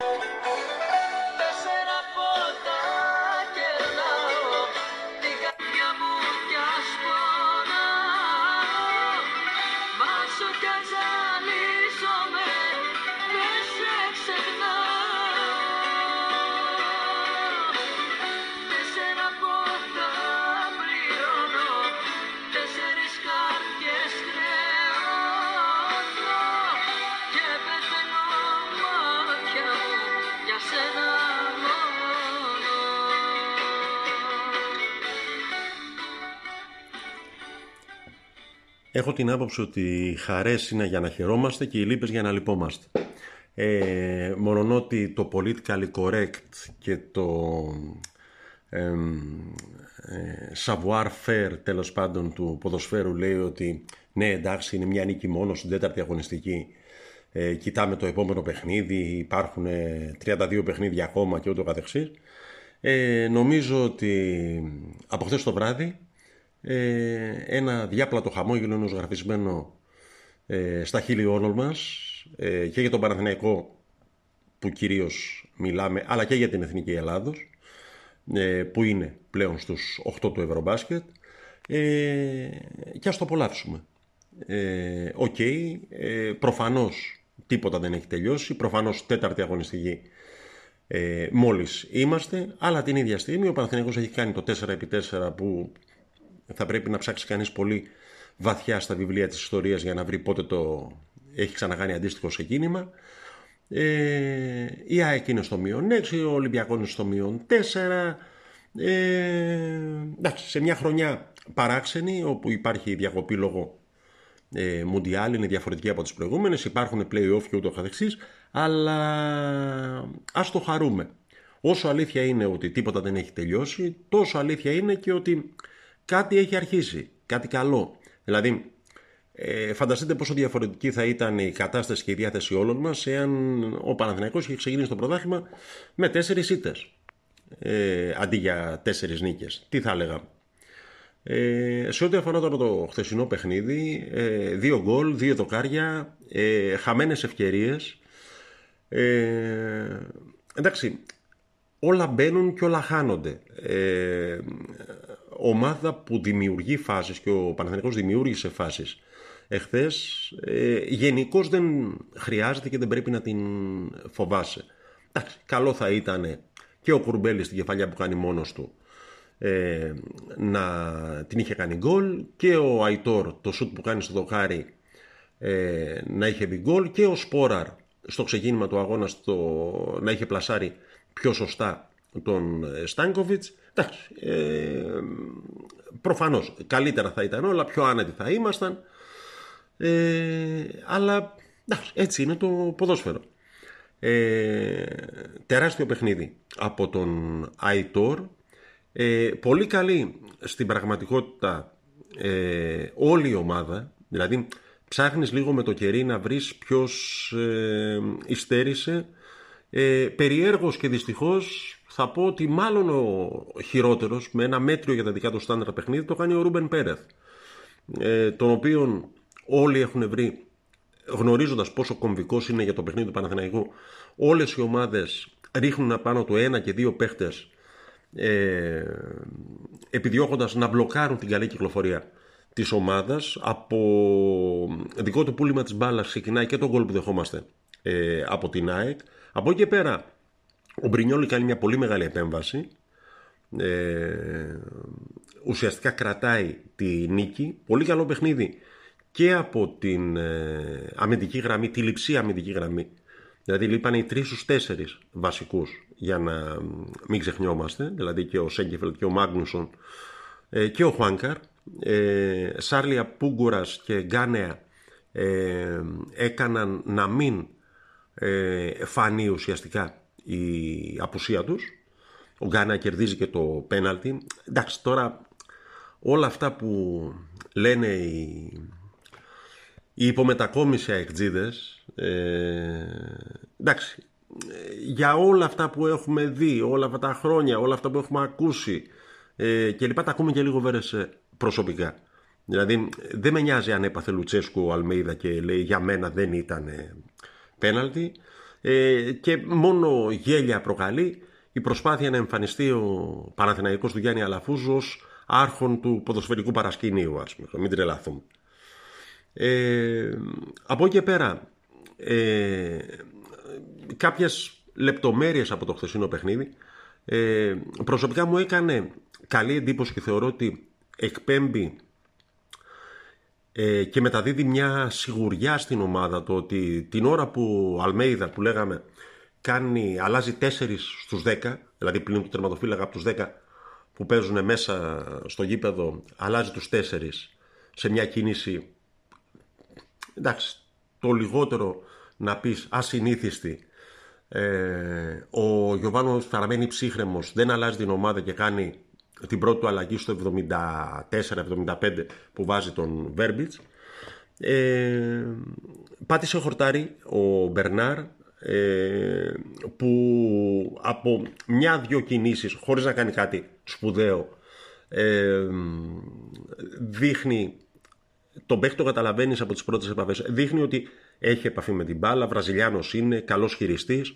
Thank you. Έχω την άποψη ότι οι χαρές είναι για να χαιρόμαστε και οι λύπες για να λυπόμαστε. Ε, ότι το politically correct και το ε, savoir faire τέλος πάντων του ποδοσφαίρου λέει ότι ναι εντάξει είναι μια νίκη μόνος στην τέταρτη αγωνιστική ε, κοιτάμε το επόμενο παιχνίδι υπάρχουν 32 παιχνίδια ακόμα και ούτω καθεξής ε, νομίζω ότι από χθες το βράδυ ε, ένα διάπλατο χαμόγελο ενός γραφισμένο ε, στα χείλη όλων μας ε, και για τον Παναθηναϊκό που κυρίως μιλάμε αλλά και για την Εθνική Ελλάδος ε, που είναι πλέον στους 8 του Ευρωμπάσκετ ε, και ας το απολαύσουμε. OK, okay, προφανώς τίποτα δεν έχει τελειώσει, προφανώς τέταρτη αγωνιστική ε, μόλις είμαστε, αλλά την ίδια στιγμή ο Παναθηναϊκός έχει κάνει το 4x4 που θα πρέπει να ψάξει κανείς πολύ βαθιά στα βιβλία της ιστορίας για να βρει πότε το έχει ξανακάνει αντίστοιχο σε κίνημα. Ε, η ΑΕΚ είναι στο μείον 6, ο Ολυμπιακός είναι στο μείον 4. Ε, εντάξει, σε μια χρονιά παράξενη όπου υπάρχει διακοπή λόγω ε, Μουντιάλ, είναι διαφορετική από τις προηγούμενες, υπάρχουν play-off και ούτω καθεξής, αλλά ας το χαρούμε. Όσο αλήθεια είναι ότι τίποτα δεν έχει τελειώσει, τόσο αλήθεια είναι και ότι κάτι έχει αρχίσει, κάτι καλό. Δηλαδή, ε, φανταστείτε πόσο διαφορετική θα ήταν η κατάσταση και η διάθεση όλων μας εάν ο Παναθηναϊκός είχε ξεκινήσει το πρωτάθλημα με τέσσερις ήττες ε, αντί για τέσσερις νίκες. Τι θα έλεγα. Ε, σε ό,τι αφορά τώρα το χθεσινό παιχνίδι, ε, δύο γκολ, δύο δοκάρια, ε, χαμένες ευκαιρίες. Ε, εντάξει, όλα μπαίνουν και όλα χάνονται. Ε, ομάδα που δημιουργεί φάσεις και ο Παναθηναϊκός δημιούργησε φάσεις εχθές, ε, γενικώς δεν χρειάζεται και δεν πρέπει να την φοβάσαι. Εντάξει, καλό θα ήταν και ο Κουρμπέλης στην κεφαλιά που κάνει μόνος του ε, να την είχε κάνει γκολ και ο Αϊτόρ το σουτ που κάνει στο δοκάρι ε, να είχε δει γκολ και ο Σπόραρ στο ξεκίνημα του αγώνα στο, να είχε πλασάρει πιο σωστά τον ε, Στάνκοβιτς εντάξει ε, προφανώς καλύτερα θα ήταν όλα πιο άνετοι θα ήμασταν. Ε, αλλά εντάξει, έτσι είναι το ποδόσφαιρο. Ε, τεράστιο παιχνίδι από τον Αϊτόρ. Ε, πολύ καλή στην πραγματικότητα ε, όλη η ομάδα. Δηλαδή ψάχνεις λίγο με το κερί να βρεις ποιος ε, υστέρησε. Ε, περιέργως και δυστυχώς θα πω ότι μάλλον ο χειρότερος με ένα μέτριο για τα δικά του στάνταρ παιχνίδι το κάνει ο Ρούμπεν Πέρεθ ε, τον οποίον όλοι έχουν βρει γνωρίζοντας πόσο κομβικός είναι για το παιχνίδι του Παναθηναϊκού όλες οι ομάδες ρίχνουν απάνω του ένα και δύο παίχτες ε, επιδιώκοντας να μπλοκάρουν την καλή κυκλοφορία της ομάδας. Από δικό του πούλημα της μπάλας ξεκινάει και τον γκολ που δεχόμαστε ε, από την ΑΕΚ. Από εκεί και πέρα ο Μπρινιόλη κάνει μια πολύ μεγάλη επέμβαση. Ε, ουσιαστικά κρατάει τη νίκη. Πολύ καλό παιχνίδι. Και από την ε, αμυντική γραμμή τη λειψή αμυντική γραμμή. Δηλαδή λείπανε οι τρεις στους τέσσερις βασικούς για να μην ξεχνιόμαστε. Δηλαδή και ο Σέγκεφελτ και ο Μάγνουσον ε, και ο Χουάνκαρ. Ε, Σάρλια Πούγκουρας και Γκάνεα ε, έκαναν να μην ε, φανεί ουσιαστικά η απουσία τους. Ο Γκάνα κερδίζει και το πέναλτι. Εντάξει, τώρα όλα αυτά που λένε οι, οι υπομετακόμιση αεκτζίδες, ε, εντάξει, για όλα αυτά που έχουμε δει, όλα αυτά τα χρόνια, όλα αυτά που έχουμε ακούσει ε, και λοιπά, τα ακούμε και λίγο βέρες ε, προσωπικά. Δηλαδή, δεν με νοιάζει αν έπαθε Λουτσέσκου ο Αλμέιδα και λέει για μένα δεν ήταν πέναλτι. Ε, και μόνο γέλια προκαλεί η προσπάθεια να εμφανιστεί ο Παναθηναϊκός του Γιάννη Αλαφούζου ως άρχον του ποδοσφαιρικού παρασκηνίου, ας πούμε, μην τρελαθούμε. Ε, από εκεί και πέρα, ε, κάποιες λεπτομέρειες από το χθεσινό παιχνίδι ε, προσωπικά μου έκανε καλή εντύπωση και θεωρώ ότι εκπέμπει ε, και μεταδίδει μια σιγουριά στην ομάδα το ότι την ώρα που ο Αλμέιδα που λέγαμε κάνει, αλλάζει 4 στους 10 δηλαδή πλην του τερματοφύλακα από τους 10 που παίζουν μέσα στο γήπεδο αλλάζει τους 4 σε μια κίνηση εντάξει το λιγότερο να πεις ασυνήθιστη. Ε, ο Γιωβάνος παραμένει ψύχρεμος, δεν αλλάζει την ομάδα και κάνει την πρώτη του αλλαγή στο 74-75 που βάζει τον Βέρμπιτς. Ε, πάτησε χορτάρι ο Μπερνάρ ε, που από μια-δυο κινήσεις χωρίς να κάνει κάτι σπουδαίο ε, δείχνει τον παίχτη το καταλαβαίνεις από τις πρώτες επαφές δείχνει ότι έχει επαφή με την μπάλα, Βραζιλιάνος είναι, καλός χειριστής.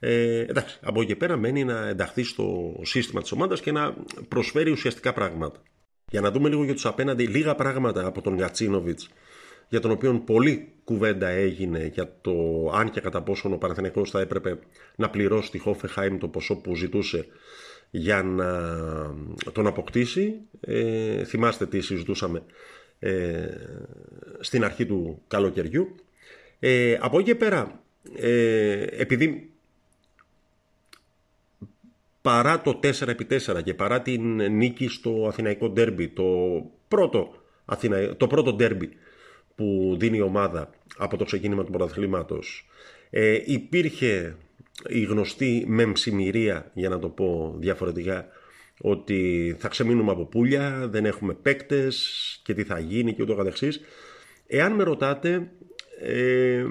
Ε, εντάξει, από εκεί και πέρα μένει να ενταχθεί στο σύστημα της ομάδας και να προσφέρει ουσιαστικά πράγματα. Για να δούμε λίγο για τους απέναντι λίγα πράγματα από τον Γιατσίνοβιτς για τον οποίο πολλή κουβέντα έγινε για το αν και κατά πόσο ο Παναθηναϊκός θα έπρεπε να πληρώσει τη Χόφεχάιμ το ποσό που ζητούσε για να τον αποκτήσει. Ε, θυμάστε τι συζητούσαμε ε, στην αρχή του καλοκαιριού. Ε, από εκεί και πέρα, ε, επειδή παρά το 4x4 και παρά την νίκη στο Αθηναϊκό Ντέρμπι, το πρώτο, Αθηνα... το πρώτο ντέρμπι που δίνει η ομάδα από το ξεκίνημα του πρωταθλήματος, ε, υπήρχε η γνωστή μεμψημυρία, για να το πω διαφορετικά, ότι θα ξεμείνουμε από πουλια, δεν έχουμε παίκτες και τι θα γίνει και ούτω καθεξής. Εάν με ρωτάτε, ε,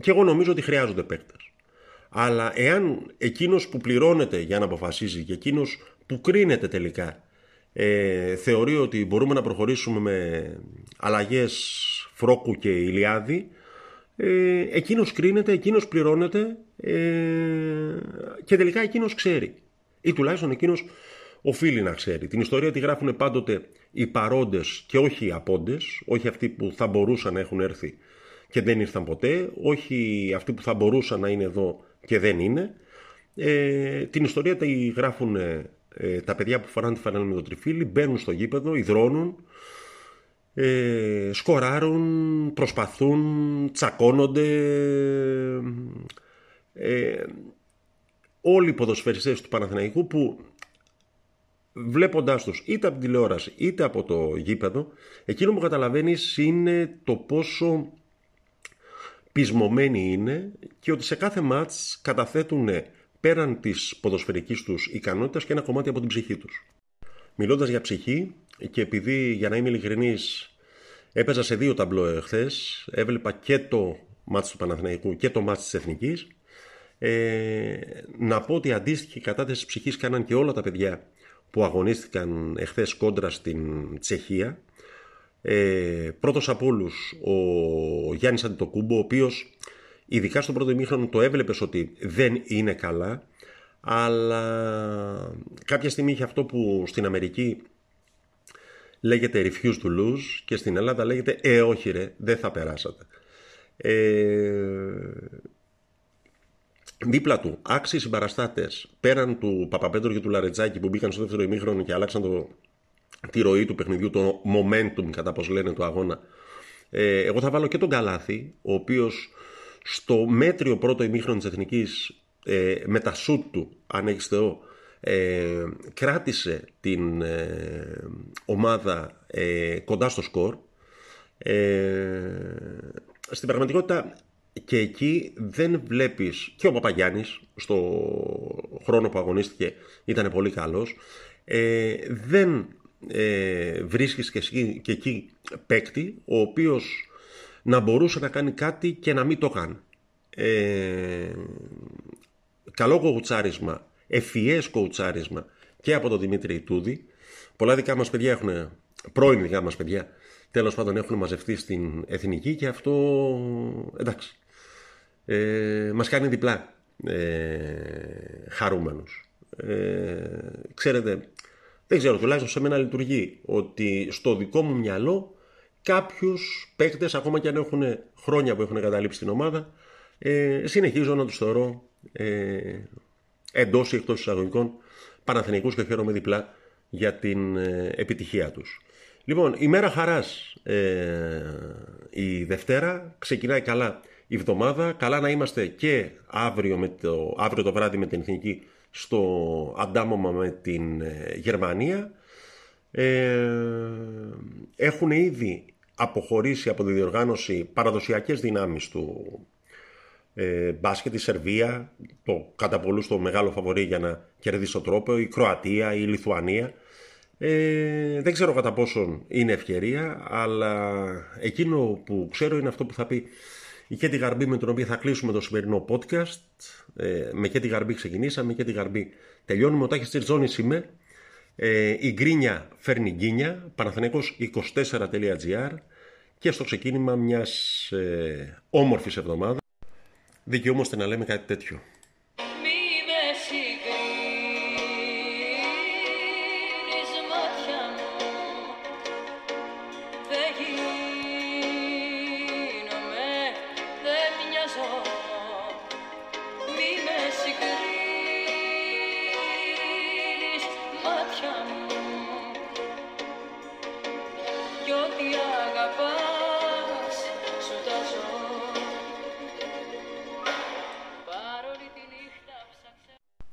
και εγώ νομίζω ότι χρειάζονται παίκτες. Αλλά εάν εκείνος που πληρώνεται για να αποφασίζει και εκείνος που κρίνεται τελικά ε, θεωρεί ότι μπορούμε να προχωρήσουμε με αλλαγές Φρόκου και Ηλιάδη ε, εκείνος κρίνεται, εκείνος πληρώνεται ε, και τελικά εκείνος ξέρει ή τουλάχιστον εκείνος οφείλει να ξέρει. Την ιστορία τη γράφουν πάντοτε οι παρόντες και όχι οι απόντες, όχι αυτοί που θα μπορούσαν να έχουν έρθει και δεν ήρθαν ποτέ, όχι αυτοί που θα μπορούσαν να είναι εδώ και δεν είναι. Ε, την ιστορία τη γράφουν ε, τα παιδιά που φοράνε τη φανέλα με το τριφύλι, μπαίνουν στο γήπεδο, υδρώνουν, ε, σκοράρουν, προσπαθούν, τσακώνονται. Ε, όλοι οι ποδοσφαιριστές του Παναθηναϊκού που βλέποντάς τους είτε από την τηλεόραση είτε από το γήπεδο εκείνο που καταλαβαίνεις είναι το πόσο πεισμωμένοι είναι και ότι σε κάθε μάτς καταθέτουν πέραν της ποδοσφαιρικής τους ικανότητας και ένα κομμάτι από την ψυχή τους. Μιλώντας για ψυχή και επειδή για να είμαι ειλικρινής έπαιζα σε δύο ταμπλό εχθές, έβλεπα και το μάτς του Παναθηναϊκού και το μάτς της Εθνικής ε, να πω ότι αντίστοιχη κατάθεση ψυχής κάναν και όλα τα παιδιά που αγωνίστηκαν εχθές κόντρα στην Τσεχία. Ε, πρώτος από όλους ο Γιάννης Αντιτοκούμπο, ο οποίος ειδικά στο πρώτο ημίχρονο το έβλεπες ότι δεν είναι καλά, αλλά κάποια στιγμή είχε αυτό που στην Αμερική λέγεται refuse to lose και στην Ελλάδα λέγεται ε όχι ρε, δεν θα περάσατε. Ε, Δίπλα του, άξιοι συμπαραστάτες πέραν του Παπαπέτρου και του Λαρετζάκη που μπήκαν στο δεύτερο ημίχρονο και άλλαξαν το, τη ροή του παιχνιδιού, το momentum κατά πώς λένε του αγώνα. Ε, εγώ θα βάλω και τον Καλάθι, ο οποίος στο μέτριο πρώτο ημίχρονο της Εθνικής ε, με τα σουτ του, αν έχεις Θεό, ε, κράτησε την ε, ομάδα ε, κοντά στο σκορ. στην πραγματικότητα και εκεί δεν βλέπεις και ο Παπαγιάννης στο χρόνο που αγωνίστηκε ήταν πολύ καλός ε, δεν ε, βρίσκεις και, και εκεί παίκτη ο οποίος να μπορούσε να κάνει κάτι και να μην το κάνει ε, καλό κοουτσάρισμα ευφυές κοουτσάρισμα και από τον Δημήτρη Ιτούδη πολλά δικά μας παιδιά έχουν πρώην δικά μας παιδιά τέλος πάντων έχουν μαζευτεί στην εθνική και αυτό εντάξει ε, μας κάνει διπλά ε, χαρούμενους. Ε, ξέρετε, δεν ξέρω, τουλάχιστον σε μένα λειτουργεί ότι στο δικό μου μυαλό κάποιους παίκτες, ακόμα και αν έχουν χρόνια που έχουν καταλήψει την ομάδα, ε, συνεχίζω να τους θεωρώ ε, εντός ή εκτός εισαγωγικών Παναθηναϊκούς και χαίρομαι διπλά για την ε, επιτυχία τους. Λοιπόν, η μέρα χαράς ε, η Δευτέρα ξεκινάει καλά η εβδομάδα. Καλά να είμαστε και αύριο, με το, αύριο το βράδυ με την Εθνική στο αντάμωμα με την ε, Γερμανία. Ε, έχουν ήδη αποχωρήσει από τη διοργάνωση παραδοσιακές δυνάμεις του ε, μπάσκετ, η Σερβία, το κατά πολλούς το μεγάλο φαβορή για να κερδίσει το τρόπο, η Κροατία, η Λιθουανία. Ε, δεν ξέρω κατά πόσον είναι ευκαιρία, αλλά εκείνο που ξέρω είναι αυτό που θα πει η Κέτη Γαρμπή με τον οποίο θα κλείσουμε το σημερινό podcast. Ε, με Κέτη Γαρμπή ξεκινήσαμε, με Κέτη Γαρμπή τελειώνουμε. Ο Τάχης Τζόνης είμαι. Ε, η γκρίνια φέρνει γκίνια, παναθηναίκος24.gr και στο ξεκίνημα μιας ε, όμορφης εβδομάδας δικαιούμαστε να λέμε κάτι τέτοιο.